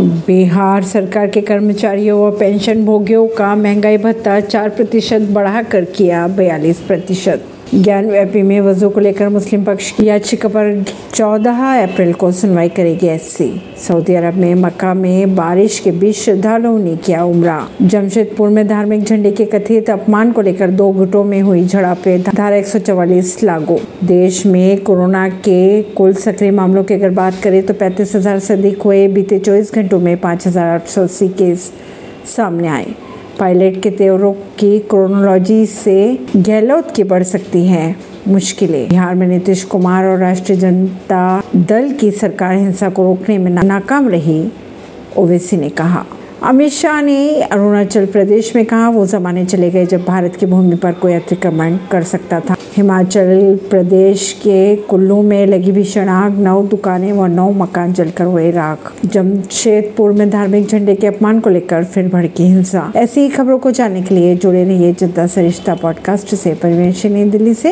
बिहार सरकार के कर्मचारियों व पेंशन भोगियों का महँगाई भत्ता चार प्रतिशत बढ़ाकर किया बयालीस प्रतिशत। ज्ञान व्यापी में वज़ू को लेकर मुस्लिम पक्ष की याचिका पर 14 अप्रैल को सुनवाई करेगी एससी। सऊदी अरब में मक्का में बारिश के बीच श्रद्धालुओं ने किया उमरा जमशेदपुर में धार्मिक झंडे के कथित अपमान को लेकर दो गुटों में हुई झड़पें, धारा एक लागू। देश में कोरोना के कुल सक्रिय मामलों की अगर बात करें तो पैंतीस हज़ार से अधिक हुए, बीते चौबीस घंटों में पाँच हज़ार आठ सौ अस्सी केस सामने आए। पायलट के तेवरों की क्रोनोलॉजी से गहलोत की बढ़ सकती है, मुश्किलें। बिहार में नीतीश कुमार और राष्ट्रीय जनता दल की सरकार हिंसा को रोकने में नाकाम रही ओवैसी ने कहा। अमित शाह ने अरुणाचल प्रदेश में कहा, वो जमाने चले गए जब भारत की भूमि पर कोई अतिक्रमण कर सकता था। हिमाचल प्रदेश के कुल्लू में लगी भीषण आग, नौ दुकानें व नौ मकान जलकर हुए राख। जमशेदपुर में धार्मिक झंडे के अपमान को लेकर फिर भड़की हिंसा। ऐसी ही खबरों को जानने के लिए जुड़े रहिए जनता सरिश्ता पॉडकास्ट से। परिवेश, नई दिल्ली से।